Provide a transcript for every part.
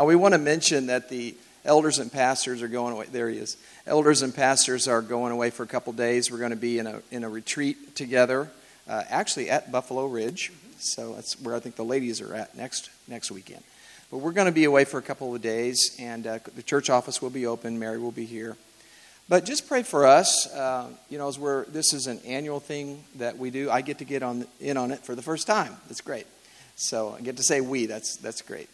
Now, we want to mention that the elders and pastors are going away. There he is. Elders and pastors are going away for a couple days. We're going to be in a, in a retreat together, uh, actually at Buffalo Ridge. So that's where I think the ladies are at next, next weekend. But we're going to be away for a couple of days, and uh, the church office will be open. Mary will be here. But just pray for us. Uh, you know, as we're, this is an annual thing that we do. I get to get on in on it for the first time. That's great. So I get to say we. That's that's great.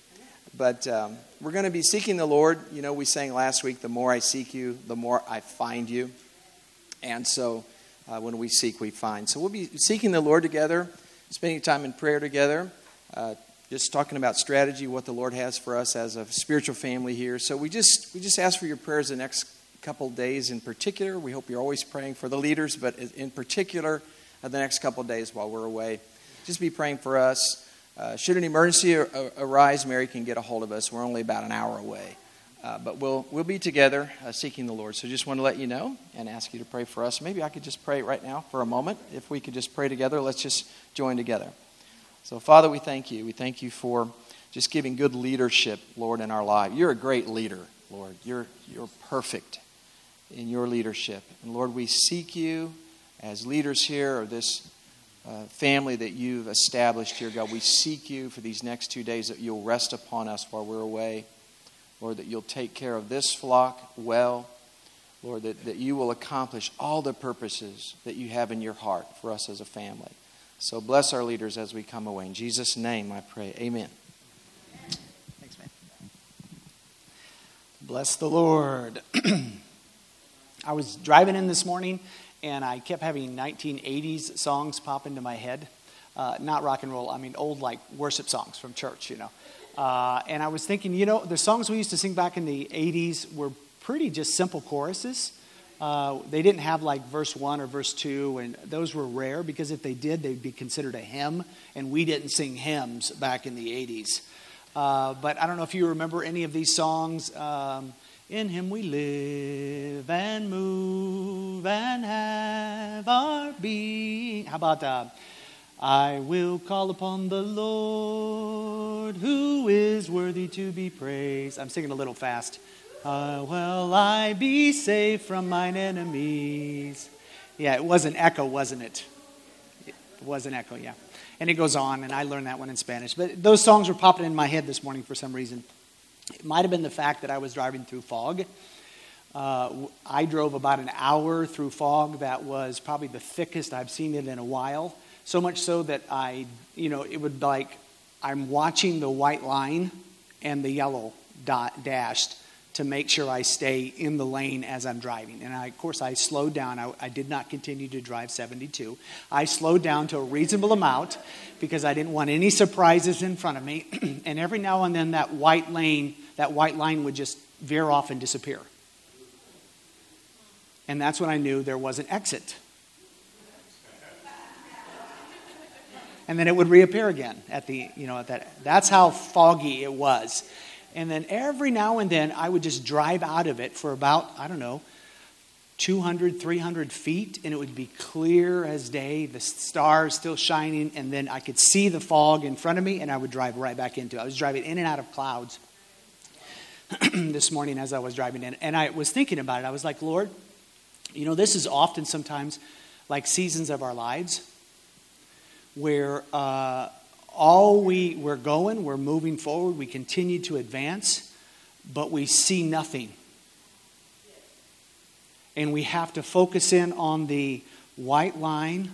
But um, we're going to be seeking the Lord. You know, we sang last week, "The more I seek you, the more I find you." And so, uh, when we seek, we find. So we'll be seeking the Lord together, spending time in prayer together. Uh, just talking about strategy, what the Lord has for us as a spiritual family here. So we just we just ask for your prayers the next couple days in particular. We hope you're always praying for the leaders, but in particular, uh, the next couple days while we're away, just be praying for us. Uh, should an emergency arise, Mary can get a hold of us. We're only about an hour away. Uh, but we'll, we'll be together uh, seeking the Lord. So just want to let you know and ask you to pray for us. Maybe I could just pray right now for a moment. If we could just pray together, let's just join together. So, Father, we thank you. We thank you for just giving good leadership, Lord, in our life. You're a great leader, Lord. You're, you're perfect in your leadership. And Lord, we seek you as leaders here of this uh, family that you've established here, God. We seek you for these next two days that you'll rest upon us while we're away. Lord, that you'll take care of this flock well. Lord, that, that you will accomplish all the purposes that you have in your heart for us as a family. So bless our leaders as we come away. In Jesus' name I pray. Amen. Thanks, man. Bless the Lord. I was driving in this morning and I kept having 1980s songs pop into my head. Uh, not rock and roll, I mean old like worship songs from church, you know. Uh, and I was thinking, you know, the songs we used to sing back in the 80s were pretty just simple choruses. Uh, they didn't have like verse 1 or verse 2, and those were rare because if they did, they'd be considered a hymn, and we didn't sing hymns back in the 80s. Uh, but I don't know if you remember any of these songs. Um, in him we live and move and have our being. How about uh, I will call upon the Lord who is worthy to be praised. I'm singing a little fast. How will I be safe from mine enemies? Yeah, it was an echo, wasn't it? It was an echo, yeah. And it goes on, and I learned that one in Spanish. But those songs were popping in my head this morning for some reason. It might have been the fact that I was driving through fog. Uh, I drove about an hour through fog that was probably the thickest I've seen it in a while. So much so that I, you know, it would like I'm watching the white line and the yellow dot dashed to make sure I stay in the lane as I'm driving. And I, of course, I slowed down. I, I, did not continue to drive 72. I slowed down to a reasonable amount because I didn't want any surprises in front of me. and every now and then, that white lane, that white line would just veer off and disappear. And that's when I knew there was an exit. And then it would reappear again at the, you know, at that. That's how foggy it was. And then every now and then, I would just drive out of it for about, I don't know, 200, 300 feet, and it would be clear as day, the stars still shining, and then I could see the fog in front of me, and I would drive right back into it. I was driving in and out of clouds this morning as I was driving in, and I was thinking about it. I was like, Lord, you know, this is often sometimes like seasons of our lives where uh, all we, we're going, we're moving forward, we continue to advance, but we see nothing. And we have to focus in on the white line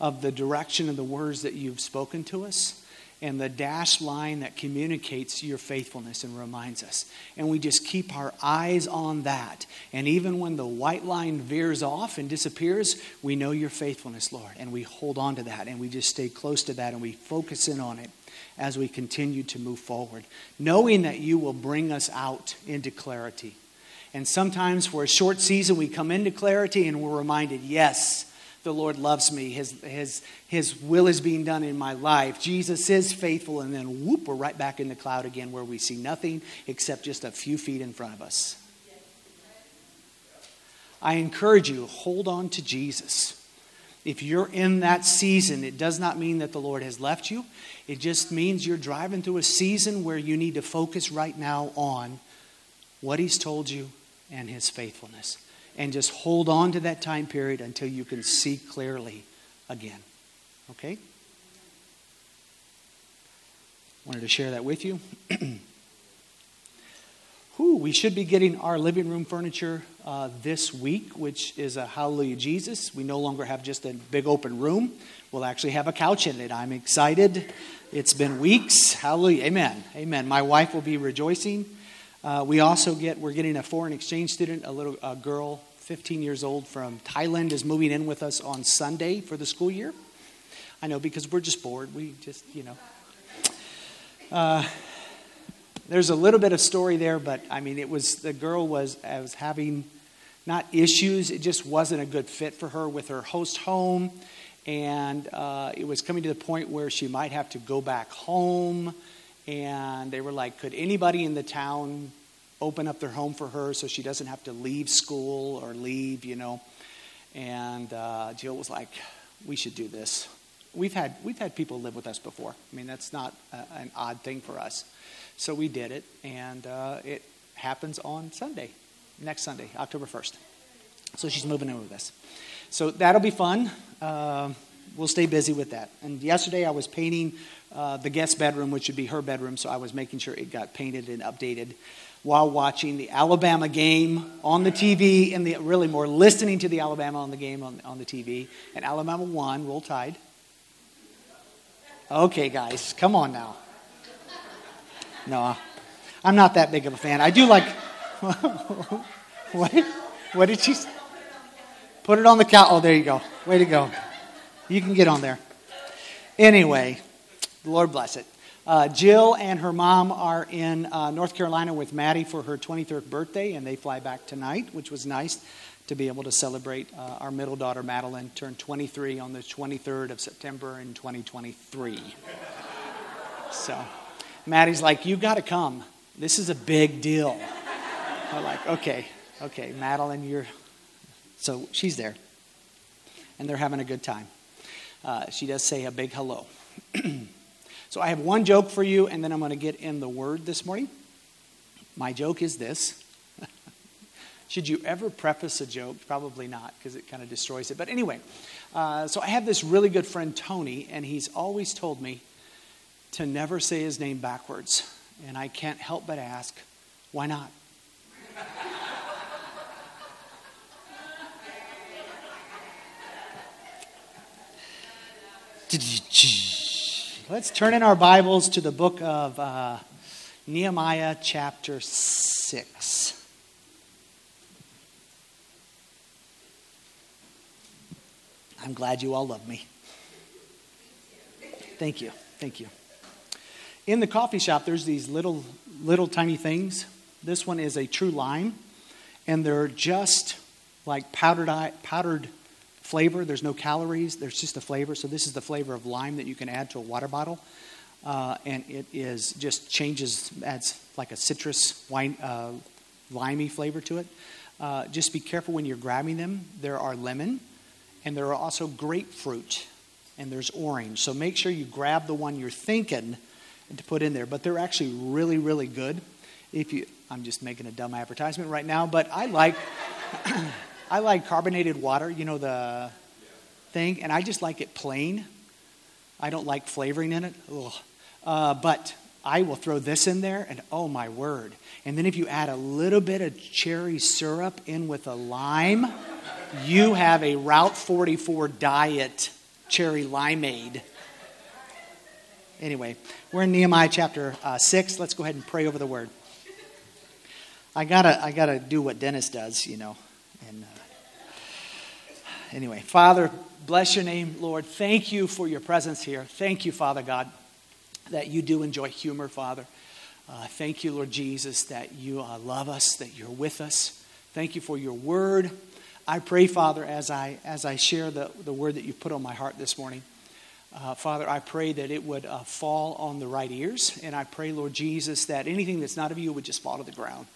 of the direction of the words that you've spoken to us and the dashed line that communicates your faithfulness and reminds us. And we just keep our eyes on that. And even when the white line veers off and disappears, we know your faithfulness, Lord. And we hold on to that and we just stay close to that and we focus in on it as we continue to move forward, knowing that you will bring us out into clarity. And sometimes for a short season, we come into clarity and we're reminded, yes the Lord loves me. His, his, his will is being done in my life. Jesus is faithful. And then, whoop, we're right back in the cloud again where we see nothing except just a few feet in front of us. I encourage you, hold on to Jesus. If you're in that season, it does not mean that the Lord has left you. It just means you're driving through a season where you need to focus right now on what He's told you and His faithfulness. And just hold on to that time period until you can see clearly again. Okay? Wanted to share that with you. Whew, we should be getting our living room furniture uh, this week, which is a Hallelujah Jesus. We no longer have just a big open room. We'll actually have a couch in it. I'm excited. It's been weeks. Hallelujah. Amen. Amen. My wife will be rejoicing. Uh, we also get, we're getting a foreign exchange student, a little a girl, 15 years old from Thailand, is moving in with us on Sunday for the school year. I know because we're just bored. We just, you know. Uh, there's a little bit of story there, but I mean, it was the girl was was having not issues. It just wasn't a good fit for her with her host home, and uh, it was coming to the point where she might have to go back home. And they were like, could anybody in the town open up their home for her so she doesn't have to leave school or leave, you know? And uh, Jill was like, we should do this. We've had we've had people live with us before. I mean, that's not a, an odd thing for us. So we did it, and uh, it happens on Sunday, next Sunday, October 1st. So she's moving in with us. So that'll be fun. Uh, we'll stay busy with that. And yesterday I was painting uh, the guest bedroom, which would be her bedroom, so I was making sure it got painted and updated while watching the Alabama game on the TV, and the, really more listening to the Alabama on the game on, on the TV. And Alabama won, roll tide. Okay, guys, come on now. No, I'm not that big of a fan. I do like. what? What did she say? Put it on the couch. Oh, there you go. Way to go. You can get on there. Anyway, the Lord bless it. Uh, Jill and her mom are in uh, North Carolina with Maddie for her 23rd birthday, and they fly back tonight, which was nice to be able to celebrate. Uh, our middle daughter, Madeline, turned 23 on the 23rd of September in 2023. So. Maddie's like, You got to come. This is a big deal. I'm like, Okay, okay, Madeline, you're. So she's there. And they're having a good time. Uh, she does say a big hello. so I have one joke for you, and then I'm going to get in the word this morning. My joke is this. Should you ever preface a joke? Probably not, because it kind of destroys it. But anyway, uh, so I have this really good friend, Tony, and he's always told me to never say his name backwards. And I can't help but ask, why not? Let's turn in our Bibles to the book of uh, Nehemiah, chapter 6. I'm glad you all love me. Thank you. Thank you. In the coffee shop, there's these little, little tiny things. This one is a true lime, and they're just like powdered, powdered flavor. There's no calories, there's just a flavor. So, this is the flavor of lime that you can add to a water bottle. Uh, and it is just changes, adds like a citrus, wine, uh, limey flavor to it. Uh, just be careful when you're grabbing them. There are lemon, and there are also grapefruit, and there's orange. So, make sure you grab the one you're thinking to put in there, but they're actually really, really good. If you, I'm just making a dumb advertisement right now, but I like, I like carbonated water. You know the thing, and I just like it plain. I don't like flavoring in it. Uh, but I will throw this in there, and oh my word! And then if you add a little bit of cherry syrup in with a lime, you have a Route 44 diet cherry limeade. Anyway, we're in Nehemiah chapter uh, 6. Let's go ahead and pray over the word. I gotta, I gotta do what Dennis does, you know. And uh, anyway, Father, bless your name, Lord. Thank you for your presence here. Thank you, Father God, that you do enjoy humor, Father. Uh, thank you, Lord Jesus, that you uh, love us, that you're with us. Thank you for your word. I pray, Father, as I as I share the, the word that you put on my heart this morning. Uh, Father, I pray that it would uh, fall on the right ears. And I pray, Lord Jesus, that anything that's not of you would just fall to the ground.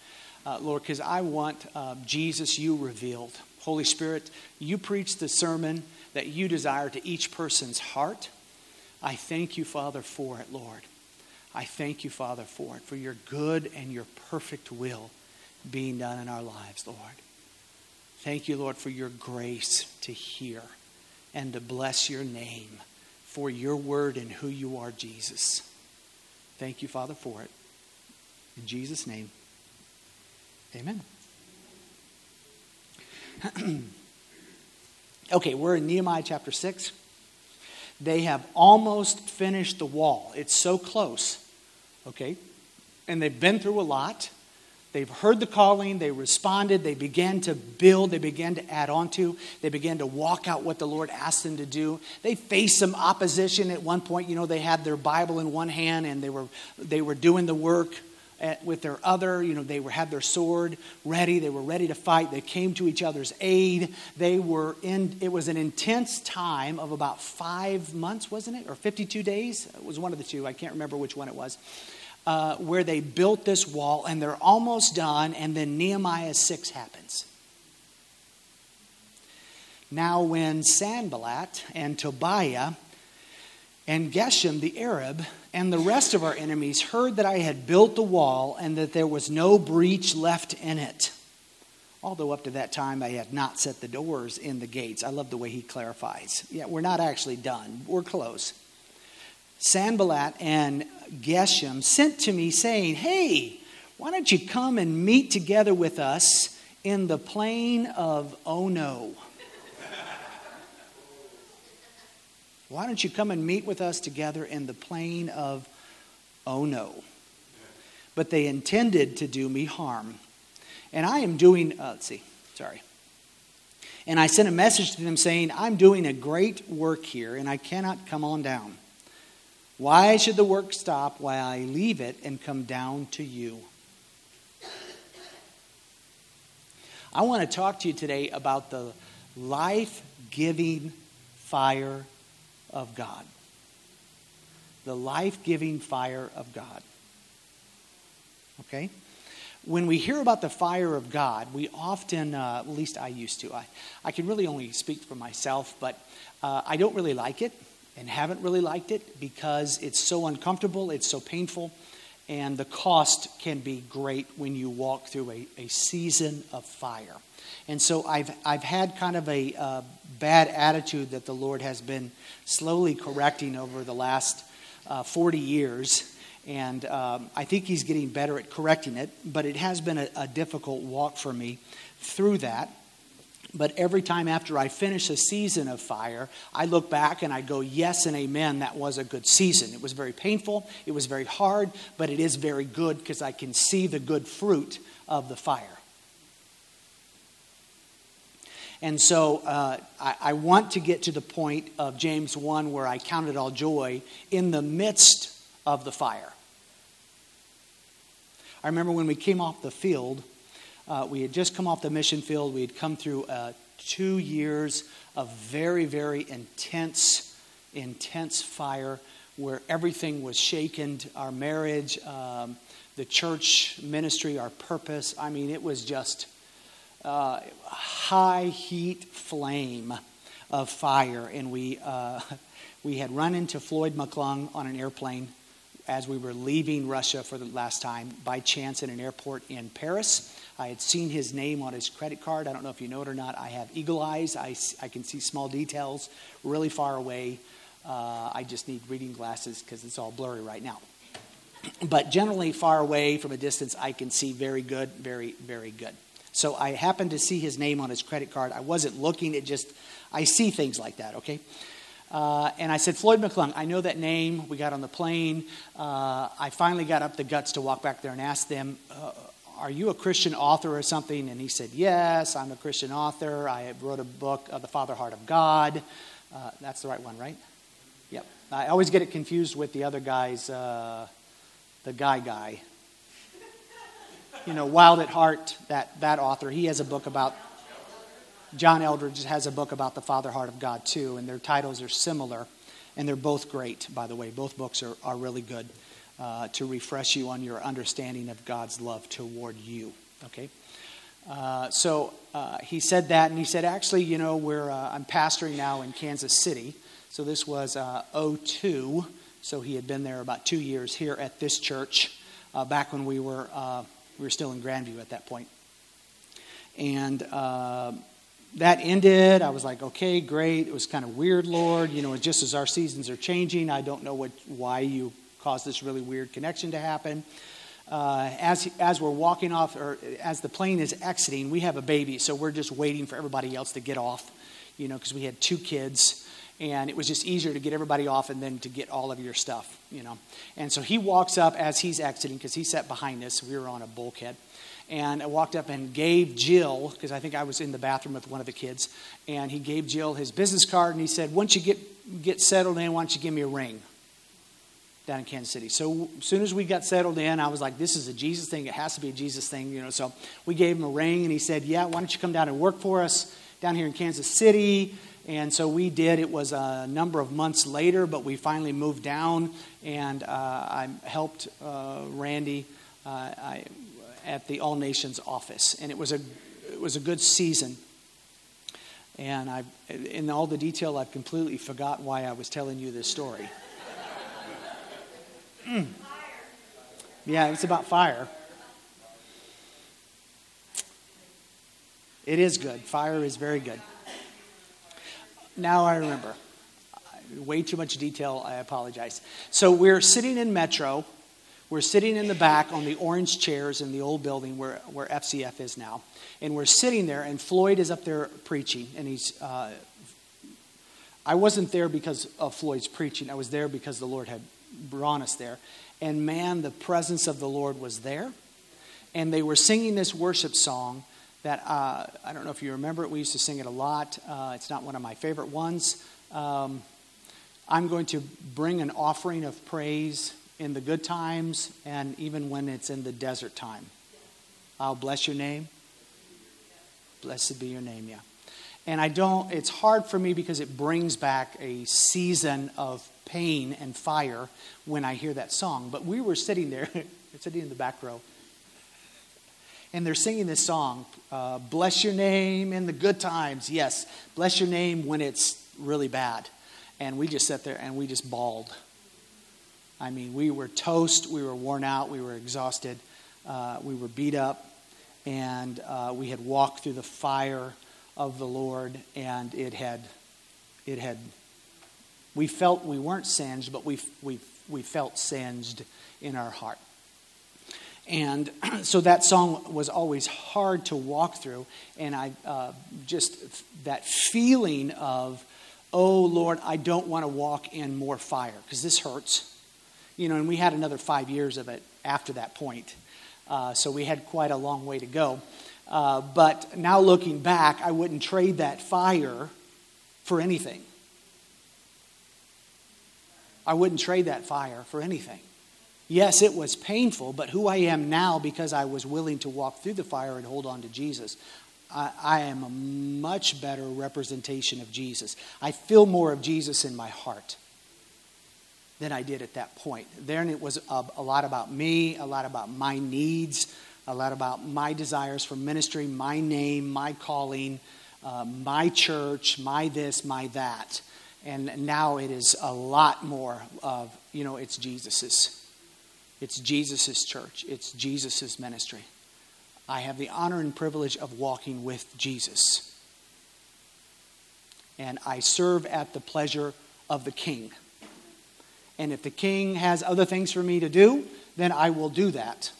Uh, Lord, because I want uh, Jesus, you revealed. Holy Spirit, you preach the sermon. that you desire to each person's heart. I thank you, Father, for it, Lord. I thank you, Father, for it, for your good and your perfect will being done in our lives, Lord. Thank you, Lord, for your grace to hear and to bless your name for your word and who you are, Jesus. Thank you, Father, for it. In Jesus' name, amen. okay, we're in Nehemiah chapter 6. They have almost finished the wall. It's so close, okay? And they've been through a lot. They've heard the calling, they responded, they began to build, they began to add on to, they began to walk out what the Lord asked them to do. They faced some opposition at one point. You know, they had their Bible in one hand and they were, they were doing the work at, with their other. You know, they were, had their sword ready, they were ready to fight. They came to each other's aid. They were in, it was an intense time of about five months, wasn't it? Or 52 days? It was one of the two. I can't remember which one it was uh, where they built this wall and they're almost done, and then Nehemiah 6 happens. Now, when Sanballat and Tobiah and Geshem the Arab and the rest of our enemies heard that I had built the wall and that there was no breach left in it, although up to that time I had not set the doors in the gates. I love the way he clarifies. Yeah, we're not actually done, we're close. Sanballat and Geshem sent to me saying, Hey, why don't you come and meet together with us in the plain of Ono? Why don't you come and meet with us together in the plain of oh no? But they intended to do me harm. And I am doing, uh, let's see, sorry. And I sent a message to them saying, I'm doing a great work here and I cannot come on down. Why should the work stop while I leave it and come down to you? I want to talk to you today about the life giving fire of God. The life giving fire of God. Okay? When we hear about the fire of God, we often, uh, at least I used to, I, I can really only speak for myself, but uh, I don't really like it and haven't really liked it because it's so uncomfortable, it's so painful, and the cost can be great when you walk through a, a season of fire. And so I've, I've had kind of a uh, bad attitude that the Lord has been slowly correcting over the last uh, 40 years. And um, I think He's getting better at correcting it, but it has been a, a difficult walk for me through that. But every time after I finish a season of fire, I look back and I go, Yes and amen, that was a good season. It was very painful, it was very hard, but it is very good because I can see the good fruit of the fire. And so uh, I, I want to get to the point of James 1 where I count it all joy in the midst of the fire. I remember when we came off the field uh, we had just come off the mission field. We had come through uh, two years of very, very intense, intense fire where everything was shaken our marriage, um, the church ministry, our purpose. I mean, it was just uh, high heat flame of fire. And we, uh, we had run into Floyd McClung on an airplane as we were leaving Russia for the last time by chance in an airport in Paris. I had seen his name on his credit card. I don't know if you know it or not. I have eagle eyes. I, I can see small details really far away. Uh, I just need reading glasses because it's all blurry right now. But generally, far away from a distance, I can see very good, very, very good. So I happened to see his name on his credit card. I wasn't looking, it just, I see things like that, okay? Uh, and I said, Floyd McClung, I know that name. We got on the plane. Uh, I finally got up the guts to walk back there and ask them, uh, Are you a Christian author or something? And he said, Yes, I'm a Christian author. I wrote a book, of The Father Heart of God. Uh, that's the right one, right? Yep. I always get it confused with the other guy's, uh, the guy guy. You know, Wild at Heart, that, that author, he has a book about John Eldredge has a book about the Father Heart of God, too, and their titles are similar, and they're both great, by the way. Both books are, are really good uh, to refresh you on your understanding of God's love toward you, okay? Uh, so uh, he said that, and he said, actually, you know, we're, uh, I'm pastoring now in Kansas City. So this was uh, 02. So he had been there about two years here at this church uh, back when we were, uh, we were still in Grandview at that point. And that ended. I was like, okay, great. It was kind of weird, Lord. You know, just as our seasons are changing, I don't know what, why you caused this really weird connection to happen uh, as, as we're walking off, or as the plane is exiting, we have a baby, so we're just waiting for everybody else to get off, you know, because we had two kids, and it was just easier to get everybody off and then to get all of your stuff, you know. And so he walks up as he's exiting, because he sat behind us. We were on a bulkhead. And I walked up and gave Jill, because I think I was in the bathroom with one of the kids, and he gave Jill his business card, and he said, Once you get, get settled in, why don't you give me a ring? Down in Kansas City. So as soon as we got settled in, I was like, this is a Jesus thing. It has to be a Jesus thing, you know. So we gave him a ring, and he said, yeah, why don't you come down and work for us down here in Kansas City? And so we did. It was a number of months later, but we finally moved down, and uh, I helped uh, Randy uh, I, at the All Nations office, and it was a it was a good season. And I, in all the detail, I've completely forgot why I was telling you this story. Mm. Yeah, it's about fire. It is good. Fire is very good. Now I remember. Way too much detail. I apologize. So we're sitting in Metro. We're sitting in the back on the orange chairs in the old building where, where FCF is now. And we're sitting there, and Floyd is up there preaching. And he's. Uh, I wasn't there because of Floyd's preaching. I was there because the Lord had brought us there. And man, the presence of the Lord was there. And they were singing this worship song that uh, I don't know if you remember it. We used to sing it a lot. Uh, it's not one of my favorite ones. Um, I'm going to bring an offering of praise in the good times and even when it's in the desert time. I'll bless your name. Blessed be your name, yeah. And I don't, it's hard for me because it brings back a season of pain and fire when I hear that song. But we were sitting there, sitting in the back row, and they're singing this song uh, Bless your name in the good times. Yes, bless your name when it's really bad. And we just sat there and we just bawled. I mean, we were toast, we were worn out, we were exhausted, uh, we were beat up, and uh, we had walked through the fire of the Lord, and it had, it had, we felt we weren't singed, but we, we, we felt singed in our heart. And so that song was always hard to walk through, and I uh, just that feeling of, oh Lord, I don't want to walk in more fire because this hurts, you know. And we had another five years of it after that point, uh, so we had quite a long way to go. Uh, but now looking back, I wouldn't trade that fire for anything. I wouldn't trade that fire for anything. Yes, it was painful, but who I am now because I was willing to walk through the fire and hold on to Jesus, I, I am a much better representation of Jesus. I feel more of Jesus in my heart than I did at that point. Then it was a, a lot about me, a lot about my needs, a lot about my desires for ministry, my name, my calling, uh, my church, my this, my that. And now it is a lot more of, you know, it's Jesus's. It's Jesus's church. It's Jesus's ministry. I have the honor and privilege of walking with Jesus. And I serve at the pleasure of the king. And if the king has other things for me to do, then I will do that.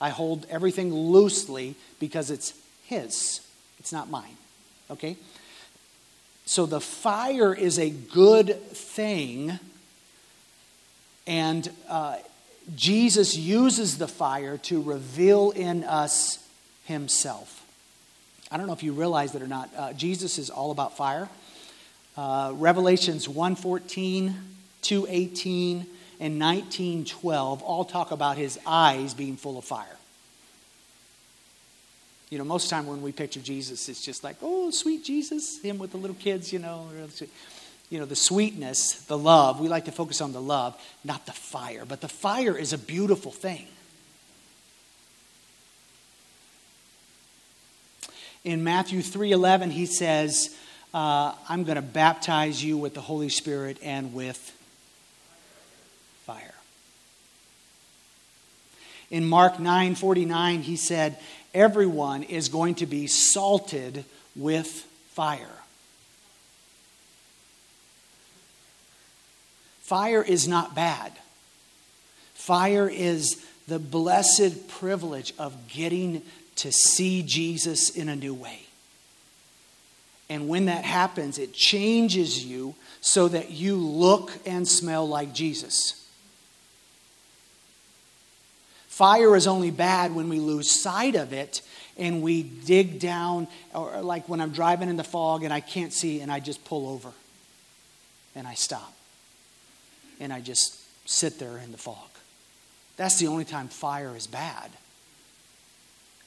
I hold everything loosely because it's His, it's not mine. Okay? So the fire is a good thing, and uh, Jesus uses the fire to reveal in us Himself. I don't know if you realize that or not. Uh, Jesus is all about fire. Uh, Revelations 1:14, 2:18, and 1912 all talk about his eyes being full of fire. You know, most of the time when we picture Jesus, it's just like, oh, sweet Jesus, him with the little kids, you know. You know, the sweetness, the love. We like to focus on the love, not the fire. But the fire is a beautiful thing. In Matthew 3:11, he says, uh, "I'm going to baptize you with the Holy Spirit and with fire." In Mark 9:49, he said, "Everyone is going to be salted with fire." Fire is not bad. Fire is the blessed privilege of getting to see Jesus in a new way. And when that happens, it changes you so that you look and smell like Jesus. Fire is only bad when we lose sight of it and we dig down, or like when I'm driving in the fog and I can't see and I just pull over and I stop and I just sit there in the fog. That's the only time fire is bad.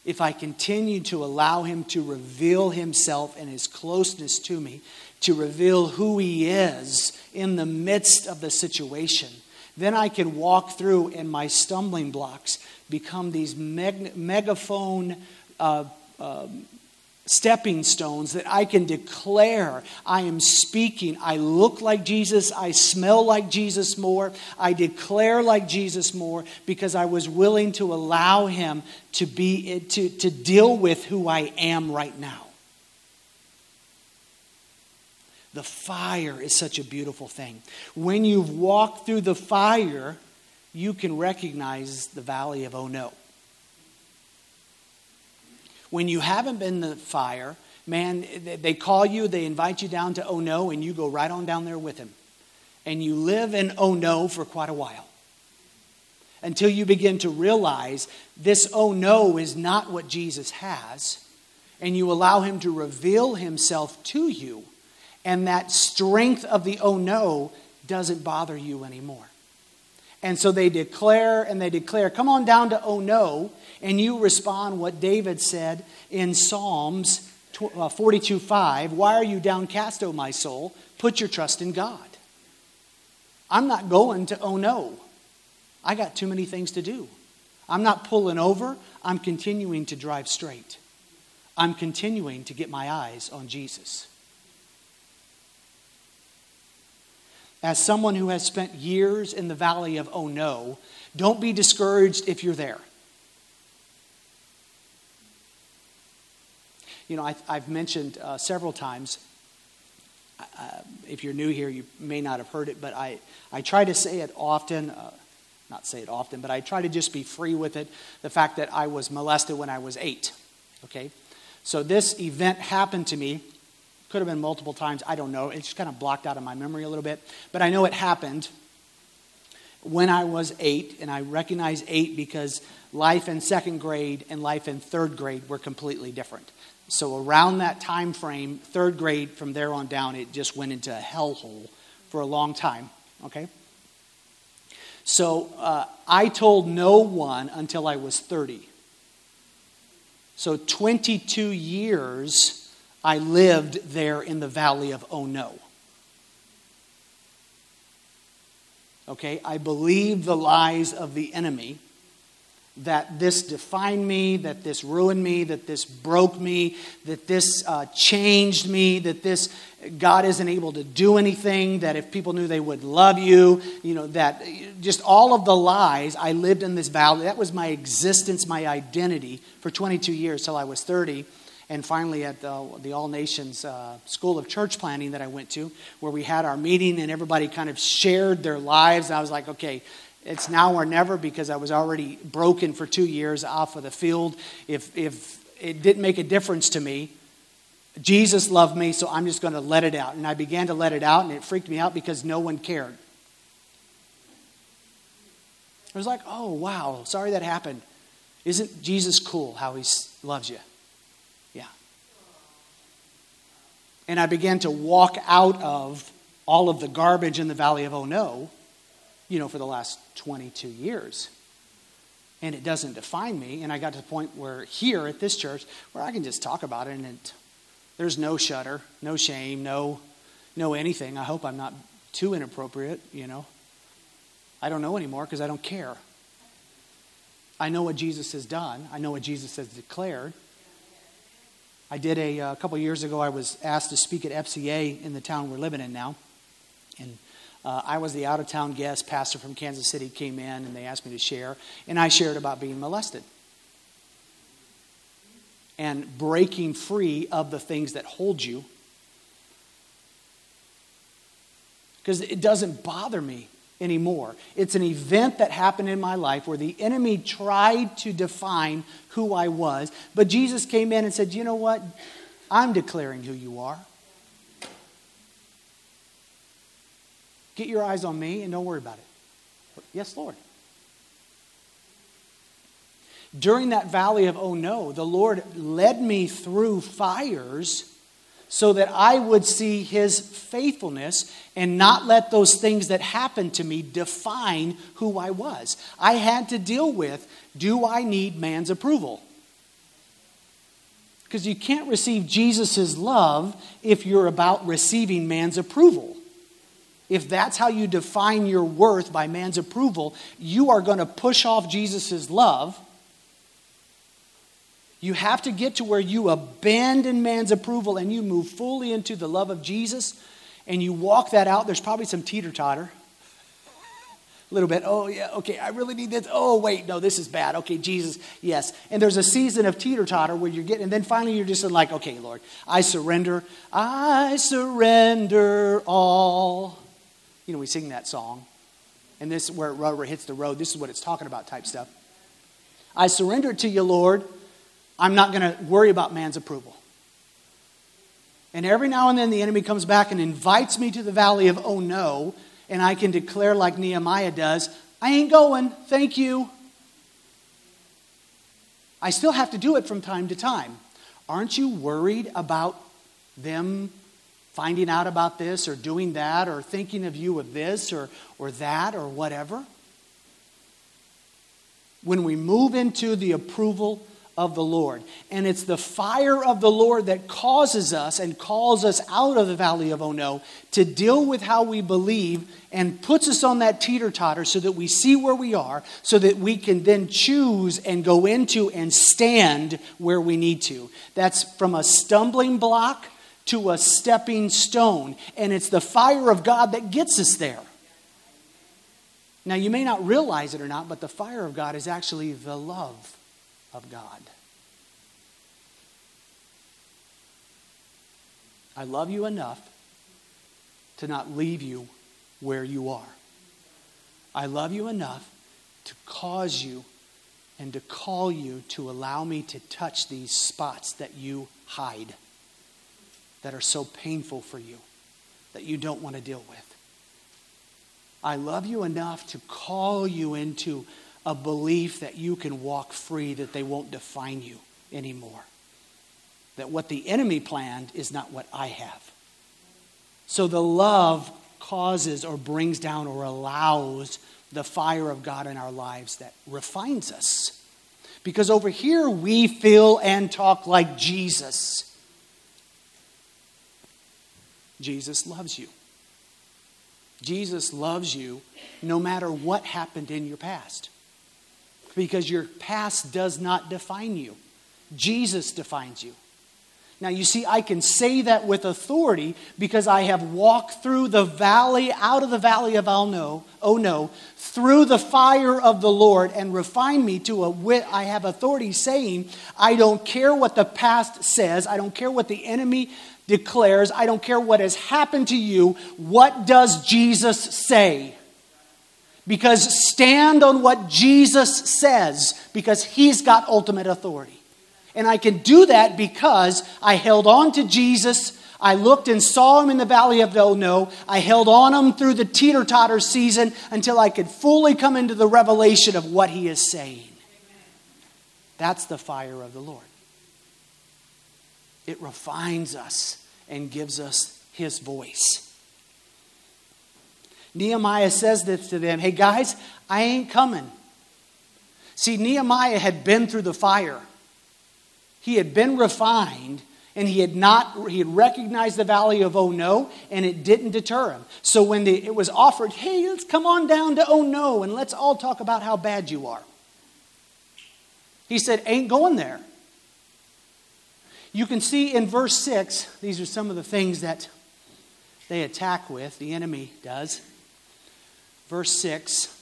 If I continue to allow Him to reveal Himself and His closeness to me, to reveal who He is in the midst of the situation, then I can walk through and my stumbling blocks become these meg- megaphone uh, um, stepping stones that I can declare I am speaking. I look like Jesus. I smell like Jesus more. I declare like Jesus more because I was willing to allow him to be to, to deal with who I am right now. The fire is such a beautiful thing. When you've walked through the fire, you can recognize the valley of oh no. When you haven't been in the fire, man, they call you, they invite you down to oh no, and you go right on down there with them. And you live in oh no for quite a while. Until you begin to realize this oh no is not what Jesus has, and you allow him to reveal himself to you, and that strength of the oh no doesn't bother you anymore. And so they declare and they declare, come on down to oh no, and you respond what David said in Psalms uh, 42 5 Why are you downcast, O my soul? Put your trust in God. I'm not going to oh no. I got too many things to do. I'm not pulling over, I'm continuing to drive straight. I'm continuing to get my eyes on Jesus. As someone who has spent years in the valley of oh no, don't be discouraged if you're there. You know, I, have mentioned uh, several times, uh, if you're new here, you may not have heard it, but I, I try to say it often. Uh, not say it often, but I try to just be free with it. The fact that I was molested when I was eight. Okay? So this event happened to me. Could have been multiple times. I don't know. It's just kind of blocked out of my memory a little bit. But I know it happened when I was eight, and I recognize eight because life in second grade and life in third grade were completely different. So around that time frame, third grade, from there on down, it just went into a hellhole for a long time. Okay? So uh, I told no one until I was 30. So 22 years I lived there in the valley of oh no. Okay, I believed the lies of the enemy that this defined me, that this ruined me, that this broke me, that this uh, changed me, that this God isn't able to do anything, that if people knew they would love you, you know, that just all of the lies. I lived in this valley. That was my existence, my identity for 22 years till I was 30. And finally, at the, the All Nations uh, School of Church Planting that I went to, where we had our meeting and everybody kind of shared their lives, I was like, okay, it's now or never because I was already broken for two years off of the field. If, if it didn't make a difference to me, Jesus loved me, so I'm just going to let it out. And I began to let it out, and it freaked me out because no one cared. I was like, oh, wow, sorry that happened. Isn't Jesus cool how he loves you? Yeah. And I began to walk out of all of the garbage in the valley of oh no you know, for the last 22 years. And it doesn't define me. And I got to the point where here at this church, where I can just talk about it and it, there's no shudder, no shame, no, no anything. I hope I'm not too inappropriate, you know. I don't know anymore because I don't care. I know what Jesus has done, I know what Jesus has declared. I did a, a couple years ago, I was asked to speak at FCA in the town we're living in now. And uh, I was the out of town guest. Pastor from Kansas City came in and they asked me to share. And I shared about being molested and breaking free of the things that hold you. Because it doesn't bother me anymore. It's an event that happened in my life where the enemy tried to define who I was, but Jesus came in and said, You know what? I'm declaring who you are. Get your eyes on me and don't worry about it. Yes, Lord. During that valley of oh no, the Lord led me through fires so that I would see his faithfulness and not let those things that happened to me define who I was. I had to deal with do I need man's approval? Because you can't receive Jesus' love if you're about receiving man's approval. If that's how you define your worth by man's approval, you are going to push off Jesus' love you have to get to where you abandon man's approval and you move fully into the love of Jesus and you walk that out. There's probably some teeter totter. A little bit. Oh, yeah, okay, I really need this. Oh, wait, no, this is bad. Okay, Jesus, yes. And there's a season of teeter totter where you're getting, and then finally you're just like, okay, Lord, I surrender. I surrender all. You know, we sing that song. And this, where rubber hits the road, this is what it's talking about type stuff. I surrender to you, Lord. I'm not going to worry about man's approval. And every now and then the enemy comes back and invites me to the valley of oh no, and I can declare like Nehemiah does, I ain't going, thank you. I still have to do it from time to time. Aren't you worried about them finding out about this or doing that or thinking of you with this or, or that or whatever? When we move into the approval of the Lord. And it's the fire of the Lord that causes us and calls us out of the valley of Ono to deal with how we believe and puts us on that teeter totter so that we see where we are, so that we can then choose and go into and stand where we need to. That's from a stumbling block to a stepping stone. And it's the fire of God that gets us there. Now, you may not realize it or not, but the fire of God is actually the love of God. I love you enough to not leave you where you are. I love you enough to cause you and to call you to allow me to touch these spots that you hide, that are so painful for you, that you don't want to deal with. I love you enough to call you into a belief that you can walk free, that they won't define you anymore. That what the enemy planned is not what I have. So the love causes or brings down or allows the fire of God in our lives that refines us. Because over here we feel and talk like Jesus. Jesus loves you. Jesus loves you no matter what happened in your past because your past does not define you. Jesus defines you. Now, you see, I can say that with authority because I have walked through the valley, out of the valley of know, oh no, through the fire of the Lord and refined me to a wit. I have authority saying, I don't care what the past says, I don't care what the enemy declares, I don't care what has happened to you. What does Jesus say? Because stand on what Jesus says, because he's got ultimate authority. And I can do that because I held on to Jesus. I looked and saw him in the valley of Oh No. I held on him through the teeter totter season until I could fully come into the revelation of what he is saying. That's the fire of the Lord. It refines us and gives us his voice. Nehemiah says this to them Hey, guys, I ain't coming. See, Nehemiah had been through the fire, he had been refined. And he had not, he had recognized the valley of oh no, and it didn't deter him. So when the, it was offered, hey, let's come on down to oh no, and let's all talk about how bad you are. He said, ain't going there. You can see in verse 6, these are some of the things that they attack with, the enemy does. Verse 6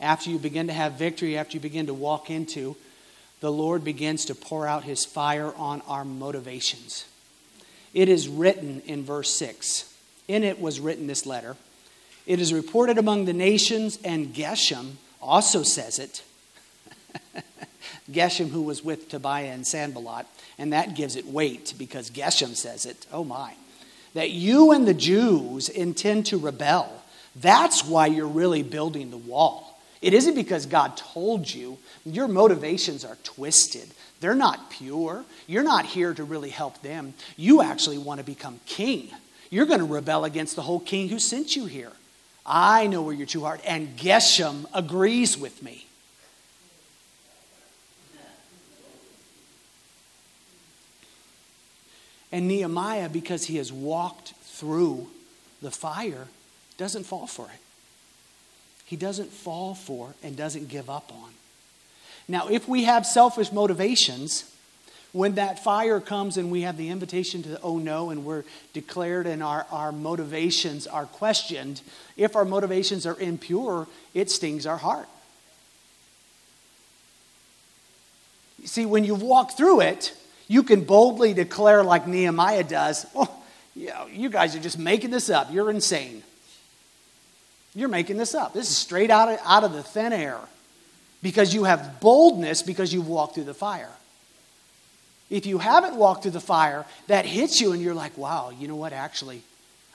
after you begin to have victory, after you begin to walk into, the Lord begins to pour out his fire on our motivations. It is written in verse 6. In it was written this letter. It is reported among the nations, and Geshem also says it. Geshem, who was with Tobiah and Sanballat, and that gives it weight because Geshem says it. Oh my. That you and the Jews intend to rebel. That's why you're really building the wall. It isn't because God told you. Your motivations are twisted. They're not pure. You're not here to really help them. You actually want to become king. You're going to rebel against the whole king who sent you here. I know where your true heart, and Geshem agrees with me. And Nehemiah, because he has walked through the fire, doesn't fall for it he doesn't fall for and doesn't give up on. Now, if we have selfish motivations, when that fire comes and we have the invitation to oh no and we're declared and our, our motivations are questioned, if our motivations are impure, it stings our heart. You See, when you walk through it, you can boldly declare, like Nehemiah does, oh, you guys are just making this up. You're insane. You're making this up. This is straight out of, out of the thin air because you have boldness because you've walked through the fire. If you haven't walked through the fire, that hits you and you're like, wow, you know what? Actually,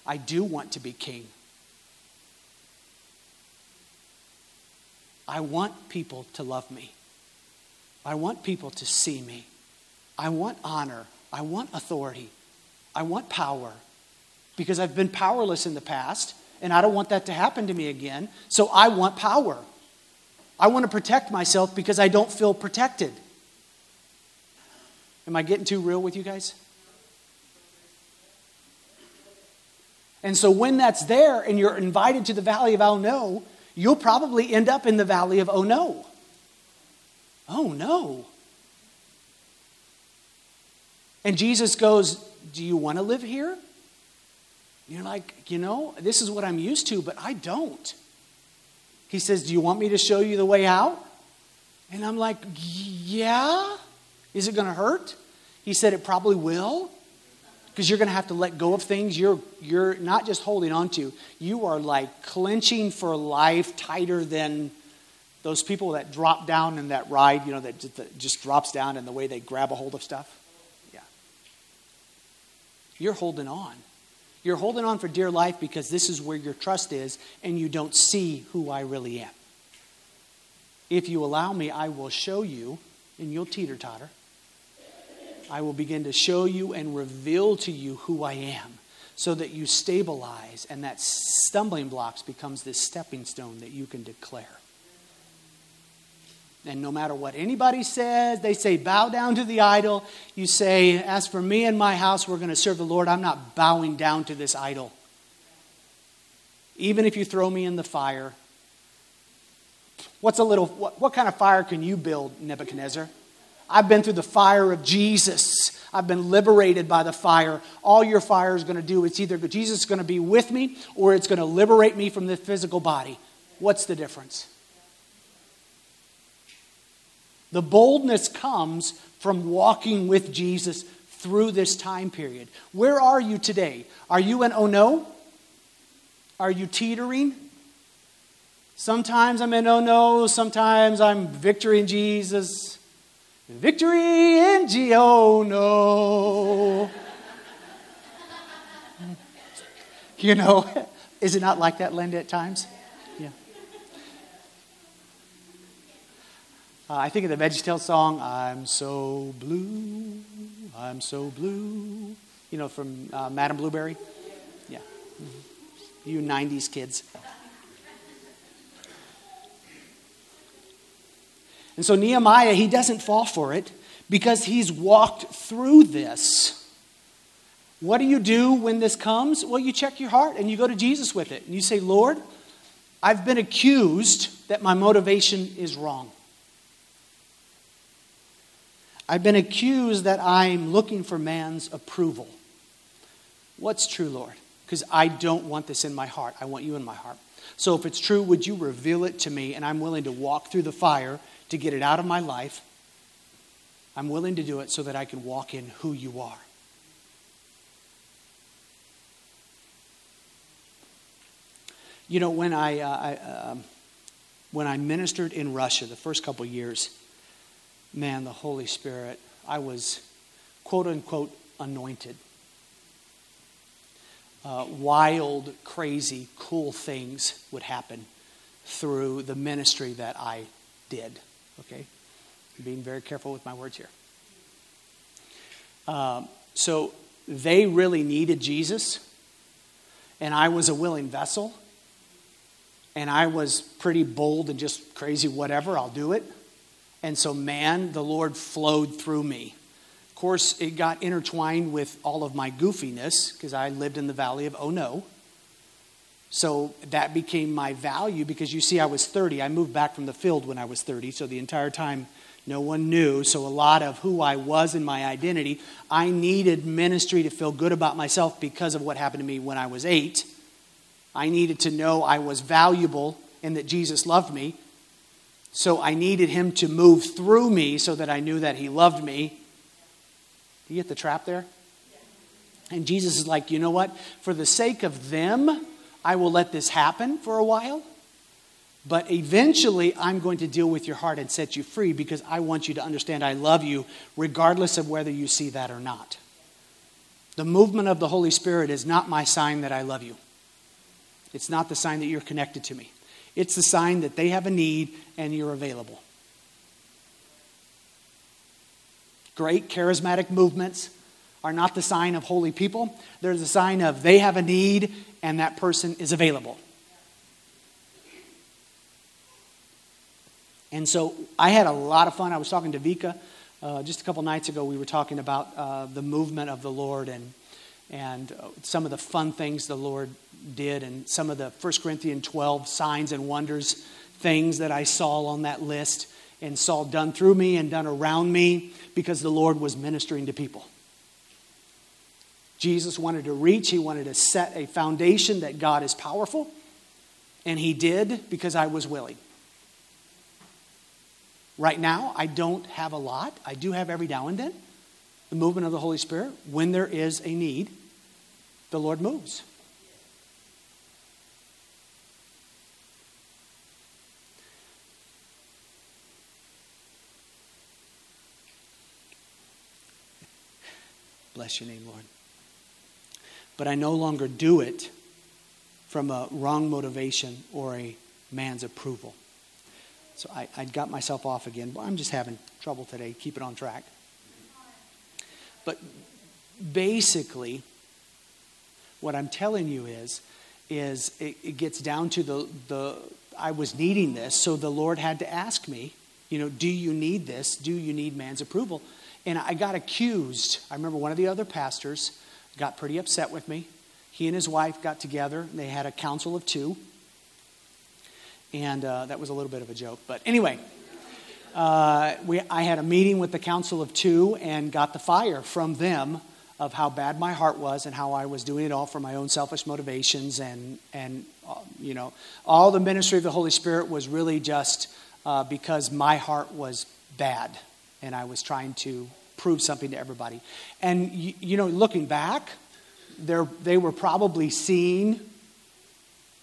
I do want to be king. I want people to love me. I want people to see me. I want honor. I want authority. I want power because I've been powerless in the past and I don't want that to happen to me again. So I want power. I want to protect myself because I don't feel protected. Am I getting too real with you guys? And so when that's there and you're invited to the valley of Oh no, you'll probably end up in the valley of Oh no. Oh no. And Jesus goes, Do you want to live here? You're like, you know, this is what I'm used to, but I don't. He says, Do you want me to show you the way out? And I'm like, Yeah. Is it going to hurt? He said, It probably will. Because you're going to have to let go of things you're, you're not just holding on to, you are like clenching for life tighter than those people that drop down in that ride, you know, that just, that just drops down and the way they grab a hold of stuff. Yeah. You're holding on. You're holding on for dear life because this is where your trust is, and you don't see who I really am. If you allow me, I will show you, and you'll teeter totter. I will begin to show you and reveal to you who I am so that you stabilize and that stumbling blocks becomes this stepping stone that you can declare. And no matter what anybody says, they say, bow down to the idol. You say, as for me and my house, we're going to serve the Lord. I'm not bowing down to this idol. Even if you throw me in the fire, what's a little, what, what kind of fire can you build, Nebuchadnezzar? I've been through the fire of Jesus. I've been liberated by the fire. All your fire is going to do, it's either Jesus is going to be with me or it's going to liberate me from the physical body. What's the difference? The boldness comes from walking with Jesus through this time period. Where are you today? Are you in oh no? Are you teetering? Sometimes I'm in oh no, sometimes I'm victory in Jesus. Victory in G oh no. you know, is it not like that, Linda, at times? Uh, I think of the VeggieTales song, I'm so blue, I'm so blue. You know, from uh, Madame Blueberry? Yeah. Mm-hmm. You 90s kids. And so Nehemiah, he doesn't fall for it because he's walked through this. What do you do when this comes? Well, you check your heart and you go to Jesus with it. And you say, Lord, I've been accused that my motivation is wrong. I've been accused that I'm looking for man's approval. What's true, Lord? Because I don't want this in my heart. I want you in my heart. So if it's true, would you reveal it to me? And I'm willing to walk through the fire to get it out of my life. I'm willing to do it so that I can walk in who you are. You know, when I, uh, I uh, when I ministered in Russia the first couple years, man, the Holy Spirit, I was quote unquote anointed. Uh, wild, crazy, cool things would happen through the ministry that I did. Okay? I'm being very careful with my words here. Um, so they really needed Jesus, and I was a willing vessel, and I was pretty bold and just crazy, whatever, I'll do it. And so, man, the Lord flowed through me. Of course, it got intertwined with all of my goofiness because I lived in the valley of oh no. So that became my value because you see, I was 30. I moved back from the field when I was 30. So the entire time, no one knew. So a lot of who I was and my identity, I needed ministry to feel good about myself because of what happened to me when I was eight. I needed to know I was valuable and that Jesus loved me. So I needed him to move through me so that I knew that he loved me. Do you get the trap there? And Jesus is like, you know what? For the sake of them, I will let this happen for a while. But eventually, I'm going to deal with your heart and set you free because I want you to understand I love you regardless of whether you see that or not. The movement of the Holy Spirit is not my sign that I love you. It's not the sign that you're connected to me. It's the sign that they have a need and you're available. Great charismatic movements are not the sign of holy people. They're the sign of they have a need and that person is available. And so I had a lot of fun. I was talking to Vika uh, just a couple nights ago. We were talking about uh, the movement of the Lord and, and uh, some of the fun things the Lord did and some of the 1 Corinthians 12 signs and wonders things that I saw on that list and saw done through me and done around me because the Lord was ministering to people. Jesus wanted to reach, he wanted to set a foundation that God is powerful, and he did because I was willing. Right now, I don't have a lot. I do have every now and then the movement of the Holy Spirit. When there is a need, the Lord moves. Bless your name, Lord. But I no longer do it from a wrong motivation or a man's approval. So I, I got myself off again. I'm just having trouble today. Keep it on track. But basically, what I'm telling you is, is it, it gets down to the, the I was needing this, so the Lord had to ask me, you know, do you need this? Do you need man's approval? And I got accused. I remember one of the other pastors got pretty upset with me. He and his wife got together, and they had a council of two. And uh, that was a little bit of a joke. But anyway, uh, we, I had a meeting with the council of two and got the fire from them of how bad my heart was and how I was doing it all for my own selfish motivations. And, and uh, you know, all the ministry of the Holy Spirit was really just uh, because my heart was bad and I was trying to prove something to everybody. And, you, you know, looking back, they were probably seeing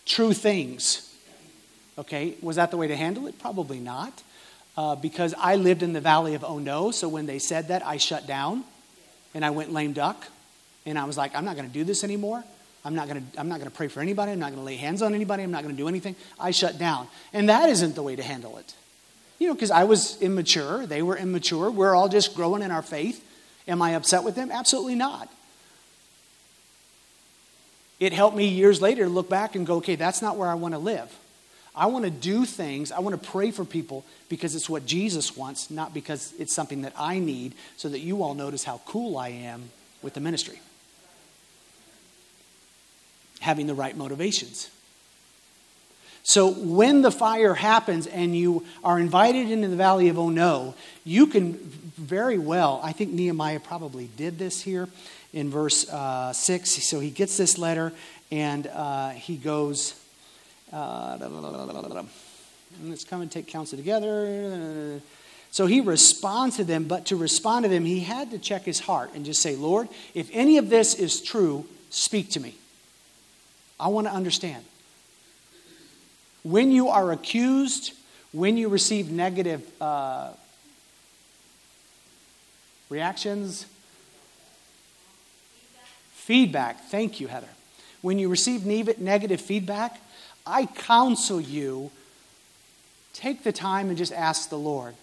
true things. Okay, was that the way to handle it? Probably not. Uh, because I lived in the valley of oh no, so when they said that, I shut down and I went lame duck. And I was like, I'm not going to do this anymore. I'm not going to I'm not going to pray for anybody. I'm not going to lay hands on anybody. I'm not going to do anything. I shut down. And that isn't the way to handle it. You know, because I was immature, they were immature. We're all just growing in our faith. Am I upset with them? Absolutely not. It helped me years later to look back and go, okay, that's not where I want to live. I want to do things, I want to pray for people because it's what Jesus wants, not because it's something that I need, so that you all notice how cool I am with the ministry. Having the right motivations. So when the fire happens and you are invited into the valley of Oh no, you can very well, I think Nehemiah probably did this here in verse uh, 6. So he gets this letter and uh, he goes, uh, let's come and take counsel together. So he responds to them, but to respond to them, he had to check his heart and just say, Lord, if any of this is true, speak to me. I want to understand. When you are accused, when you receive negative uh, reactions, feedback. Thank you, Heather. When you receive negative feedback, I counsel you take the time and just ask the Lord.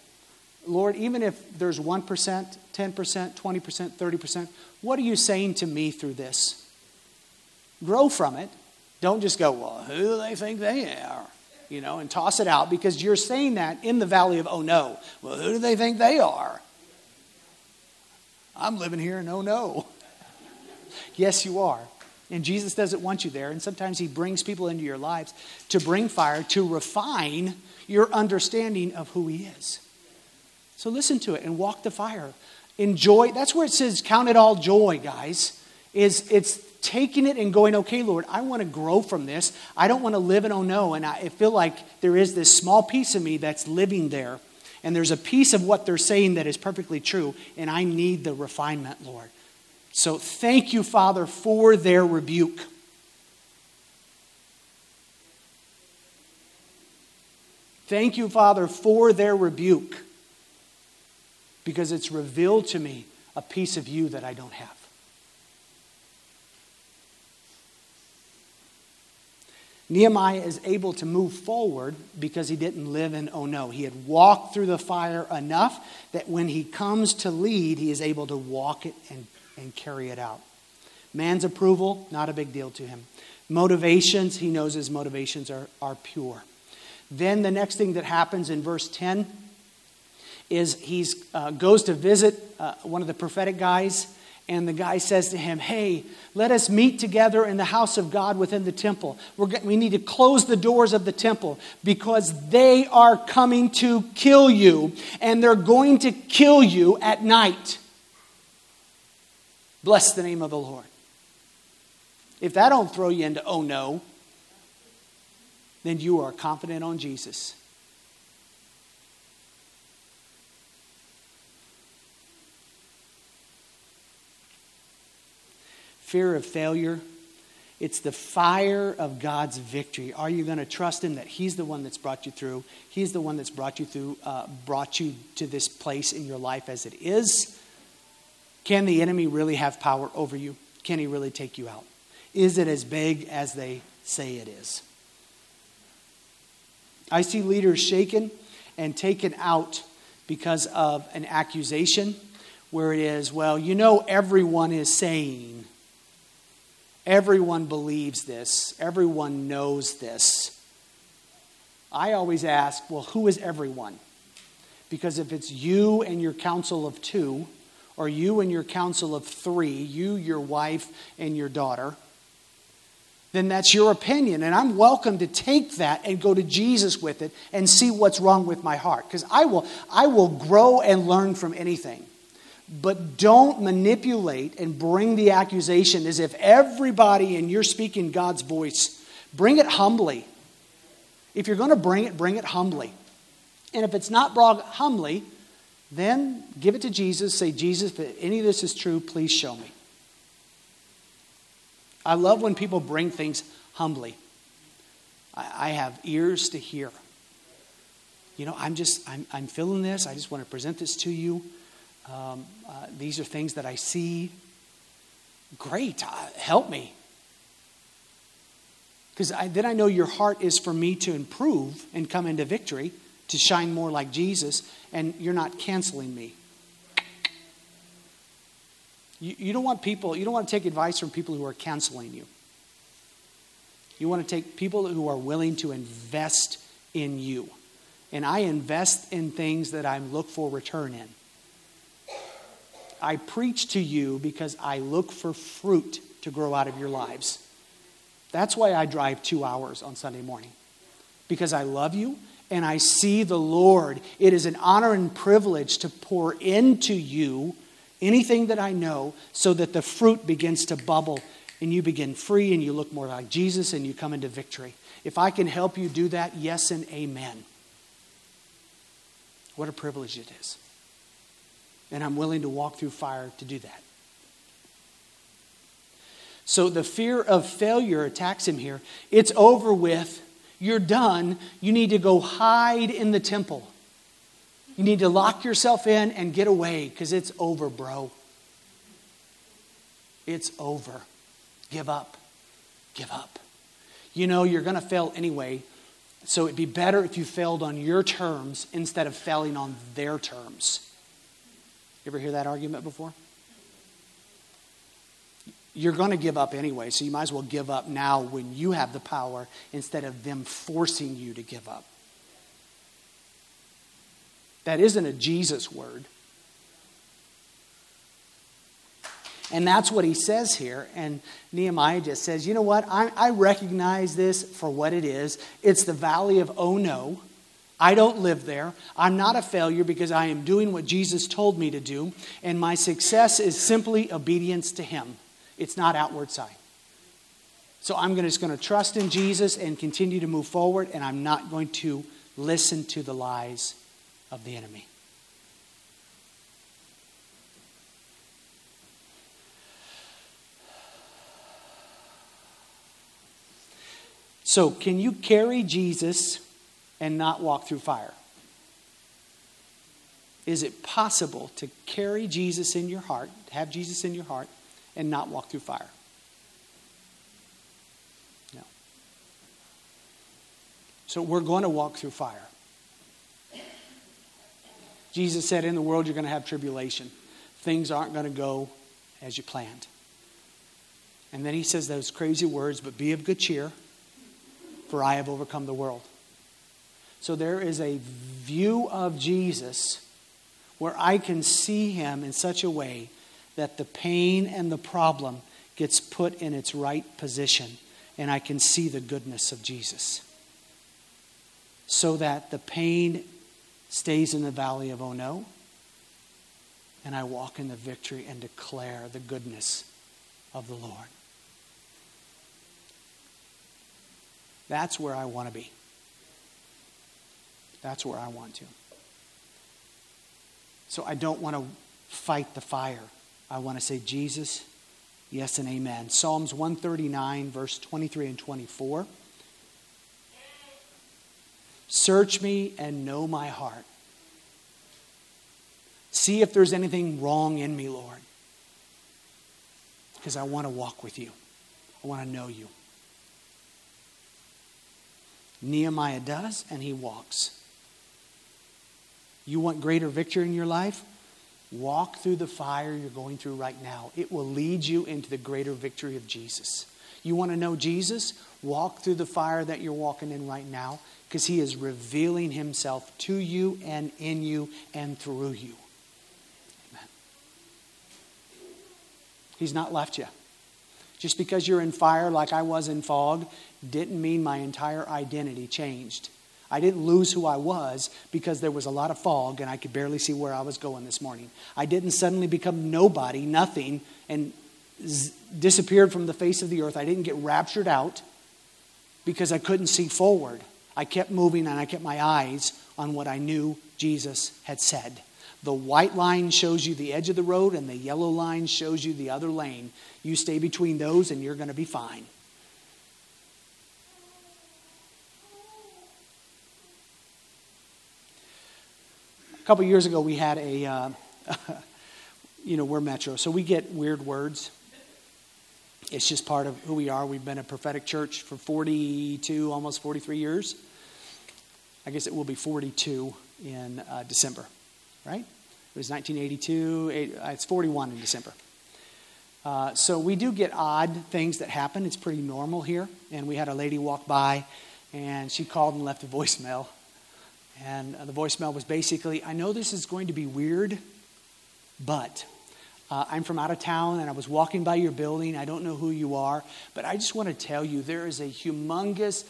Lord, even if there's 1%, 10%, 20%, 30%, what are you saying to me through this? Grow from it. Don't just go, well, who do they think they are? You know, and toss it out because you're saying that in the valley of oh no. Well, who do they think they are? I'm living here and oh no. yes, you are. And Jesus doesn't want you there. And sometimes He brings people into your lives to bring fire, to refine your understanding of who He is. So listen to it and walk the fire. Enjoy. That's where it says, count it all joy, guys. Is it's taking it and going, okay, Lord, I want to grow from this. I don't want to live in oh no. And I feel like there is this small piece of me that's living there. And there's a piece of what they're saying that is perfectly true. And I need the refinement, Lord. So thank you, Father, for their rebuke. Thank you, Father, for their rebuke. Because it's revealed to me a piece of you that I don't have. Nehemiah is able to move forward because he didn't live in oh no. He had walked through the fire enough that when he comes to lead, he is able to walk it and, and carry it out. Man's approval, not a big deal to him. Motivations, he knows his motivations are, are pure. Then the next thing that happens in verse 10 is he uh, goes to visit uh, one of the prophetic guys and the guy says to him, Hey, let us meet together in the house of God within the temple. We're, we need to close the doors of the temple because they are coming to kill you, and they're going to kill you at night. Bless the name of the Lord. If that don't throw you into, oh no, then you are confident on Jesus. fear of failure. It's the fire of God's victory. Are you going to trust Him that He's the one that's brought you through? He's the one that's brought you through, uh, brought you to this place in your life as it is. Can the enemy really have power over you? Can he really take you out? Is it as big as they say it is? I see leaders shaken and taken out because of an accusation where it is, well, you know, everyone is saying. Everyone believes this, everyone knows this. I always ask, well, who is everyone? Because if it's you and your council of two, or you and your council of three, you, your wife, and your daughter, then that's your opinion. And I'm welcome to take that and go to Jesus with it and see what's wrong with my heart. Because I will, I will grow and learn from anything. But don't manipulate and bring the accusation as if everybody and you're speaking God's voice. Bring it humbly. If you're going to bring it, bring it humbly. And if it's not brought humbly, then give it to Jesus. Say, Jesus, if any of this is true, please show me. I love when people bring things humbly. I, have ears to hear. You know, I'm just, I'm, I'm feeling this. I just want to present this to you. Um, uh, these are things that I see. Great, uh, help me. Because then I know your heart is for me to improve and come into victory, to shine more like Jesus, and you're not canceling me. You, you don't want people, you don't want to take advice from people who are canceling you. You want to take people who are willing to invest in you. And I invest in things that I look for return in. I preach to you because I look for fruit to grow out of your lives. That's why I drive two hours on Sunday morning. because I love you and I see the Lord. It is an honor and privilege to pour into you anything that I know so that the fruit begins to bubble and you begin free and you look more like Jesus and you come into victory. If I can help you do that, yes and amen. What a privilege it is. And I'm willing to walk through fire to do that. So the fear of failure attacks him here. It's over with. You're done. You need to go hide in the temple. You need to lock yourself in and get away because it's over, bro. It's over. Give up. Give up. You know you're going to fail anyway, so it'd be better if you failed on your terms instead of failing on their terms. You ever hear that argument before? You're going to give up anyway, so you might as well give up now when you have the power instead of them forcing you to give up. That isn't a Jesus word. And that's what he says here. And Nehemiah just says, you know what? I, I, recognize this for what it is. It's the valley of oh no. I don't live there. I'm not a failure because I am doing what Jesus told me to do. And my success is simply obedience to him, it's not outward sign. So I'm just going to trust in Jesus and continue to move forward, and I'm not going to listen to the lies of the enemy. So, can you carry Jesus and not walk through fire? Is it possible to carry Jesus in your heart, have Jesus in your heart, and not walk through fire? No. So, we're going to walk through fire. Jesus said, In the world, you're going to have tribulation. Things aren't going to go as you planned. And then he says those crazy words, but be of good cheer for I have overcome the world. So there is a view of Jesus where I can see him in such a way that the pain and the problem gets put in its right position and I can see the goodness of Jesus. So that the pain stays in the valley of oh no, and I walk in the victory and declare the goodness of the Lord. That's where I want to be. That's where I want to. So I don't want to fight the fire. I want to say, Jesus, yes and amen. Psalms 139, verse 23 and 24. Search me and know my heart. See if there's anything wrong in me, Lord. Because I want to walk with you, I want to know you. Nehemiah does, and he walks. You want greater victory in your life? Walk through the fire you're going through right now. It will lead you into the greater victory of Jesus. You want to know Jesus? Walk through the fire that you're walking in right now because he is revealing himself to you and in you and through you. Amen. He's not left you. Just because you're in fire like I was in fog didn't mean my entire identity changed. I didn't lose who I was because there was a lot of fog and I could barely see where I was going this morning. I didn't suddenly become nobody, nothing, and z- disappeared from the face of the earth. I didn't get raptured out because I couldn't see forward. I kept moving and I kept my eyes on what I knew Jesus had said. The white line shows you the edge of the road, and the yellow line shows you the other lane. You stay between those, and you're going to be fine. Couple years ago, we had a, uh, you know, we're Metro, so we get weird words. It's just part of who we are. We've been a prophetic church for 42, almost 43 years. I guess it will be 42 in uh, December right? It was 1982. Eight, uh, it's 41 in December. Uh, so we do get odd things that happen. It's pretty normal here. And we had a lady walk by, and she called and left a voicemail. And uh, the voicemail was basically, I know this is going to be weird, but uh, I'm from out of town and I was walking by your building. I don't know who you are, but I just want to tell you there is a humongous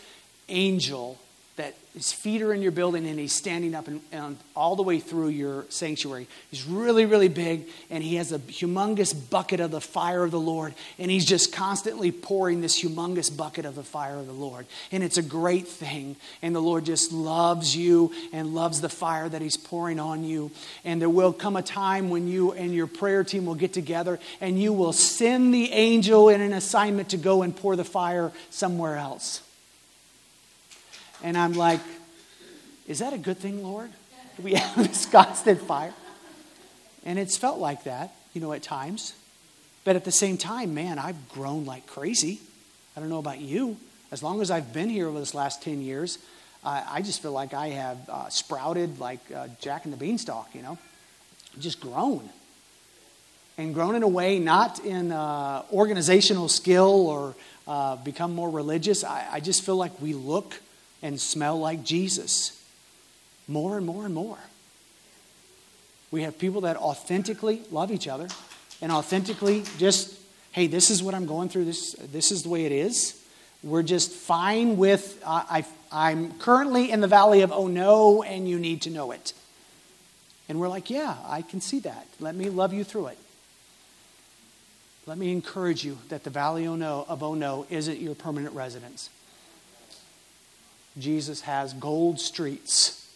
angel that his feet are in your building and he's standing up and, and, all the way through your sanctuary. He's really, really big and he has a humongous bucket of the fire of the Lord and he's just constantly pouring this humongous bucket of the fire of the Lord. And it's a great thing. And the Lord just loves you and loves the fire that he's pouring on you. And there will come a time when you and your prayer team will get together and you will send the angel in an assignment to go and pour the fire somewhere else. And I'm like, is that a good thing, Lord? Do We have this constant fire. And it's felt like that, you know, at times. But at the same time, man, I've grown like crazy. I don't know about you. As long as I've been here over this last 10 years, uh, I just feel like I have uh, sprouted like uh, Jack and the Beanstalk, you know, just grown. And grown in a way, not in uh, organizational skill or uh, become more religious. I, I just feel like we look and smell like Jesus more and more and more. We have people that authentically love each other and authentically just, hey, this is what I'm going through, this, this is the way it is. We're just fine with, uh, I, I'm currently in the valley of oh no, and you need to know it. And we're like, yeah, I can see that. Let me love you through it. Let me encourage you that the valley of oh no isn't your permanent residence. Jesus has gold streets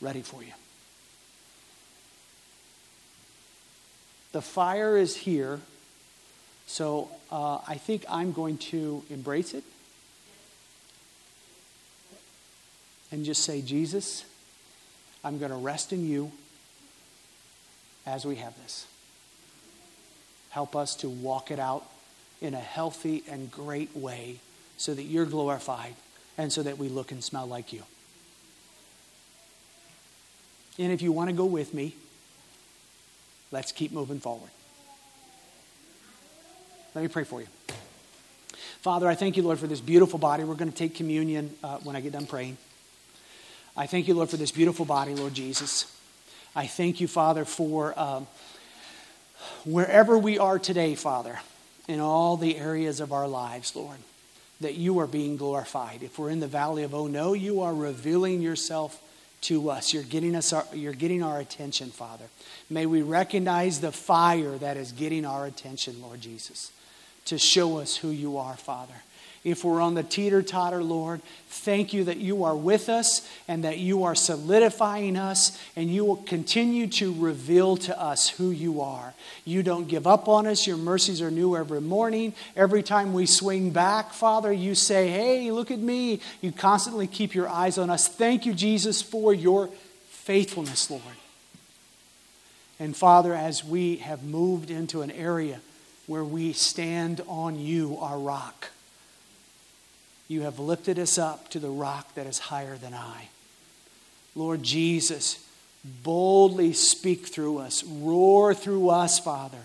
ready for you. The fire is here, so uh, I think I'm going to embrace it and just say, Jesus, I'm going to rest in you as we have this. Help us to walk it out in a healthy and great way so that you're glorified and so that we look and smell like you. And if you want to go with me, let's keep moving forward. Let me pray for you. Father, I thank you, Lord, for this beautiful body. We're going to take communion uh, when I get done praying. I thank you, Lord, for this beautiful body, Lord Jesus. I thank you, Father, for um, wherever we are today, Father, in all the areas of our lives, Lord that you are being glorified. If we're in the valley of oh no, you are revealing yourself to us. You're getting us our, you're getting our attention, Father. May we recognize the fire that is getting our attention, Lord Jesus, to show us who you are, Father if we're on the teeter totter, Lord. Thank you that you are with us and that you are solidifying us and you will continue to reveal to us who you are. You don't give up on us. Your mercies are new every morning. Every time we swing back, Father, you say, Hey, look at me. You constantly keep your eyes on us. Thank you, Jesus, for your faithfulness, Lord. And Father, as we have moved into an area where we stand on you, our rock you have lifted us up to the rock that is higher than I. Lord Jesus, boldly speak through us, roar through us, Father.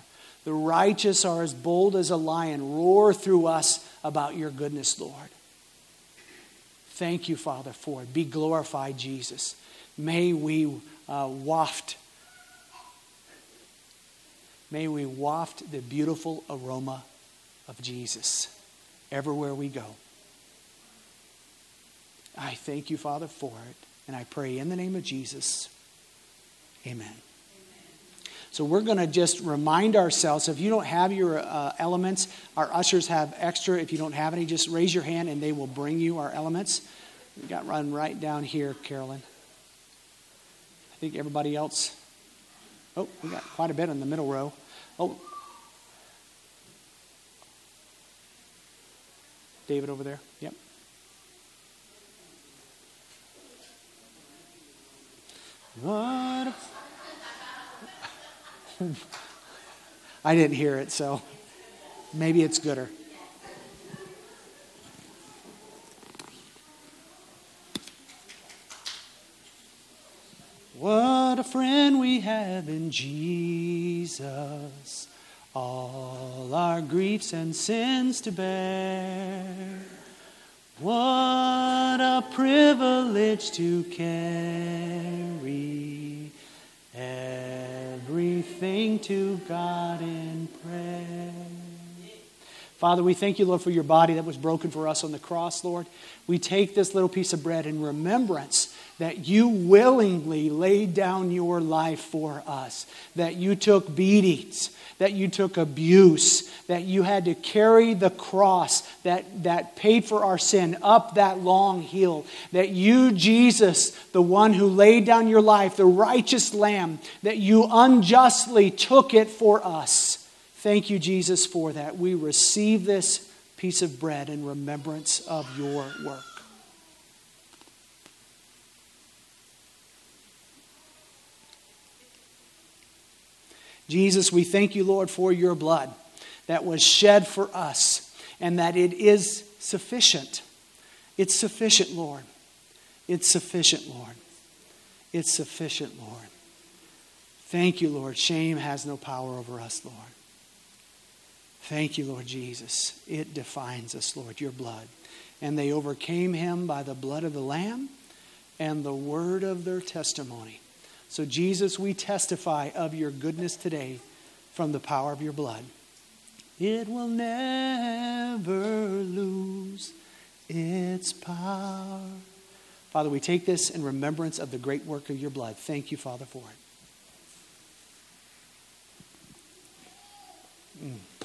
The righteous are as bold as a lion. Roar through us about your goodness, Lord. Thank you, Father, for it. Be glorified, Jesus. May we uh, waft, may we waft the beautiful aroma of Jesus everywhere we go. I thank you, Father, for it. And I pray in the name of Jesus. Amen. So we're going to just remind ourselves if you don't have your uh, elements, our ushers have extra. If you don't have any, just raise your hand and they will bring you our elements. We got run right down here, Carolyn. I think everybody else. Oh, we got quite a bit in the middle row. Oh, David over there. Yep. What? I didn't hear it, so maybe it's gooder. What a friend we have in Jesus, all our griefs and sins to bear. What a privilege to carry everything to God in prayer. Father, we thank you, Lord, for your body that was broken for us on the cross, Lord. We take this little piece of bread in remembrance that you willingly laid down your life for us, that you took beatings, that you took abuse, that you had to carry the cross that, that paid for our sin up that long hill, that you, Jesus, the one who laid down your life, the righteous lamb, that you unjustly took it for us. Thank you, Jesus, for that. We receive this piece of bread in remembrance of your work. Jesus, we thank you, Lord, for your blood that was shed for us and that it is sufficient. It's sufficient, Lord. It's sufficient, Lord. It's sufficient, Lord. Thank you, Lord. Shame has no power over us, Lord. Thank you, Lord Jesus. It defines us, Lord, your blood. And they overcame him by the blood of the Lamb and the word of their testimony. So, Jesus, we testify of your goodness today from the power of your blood. It will never lose its power. Father, we take this in remembrance of the great work of your blood. Thank you, Father, for it. Mm.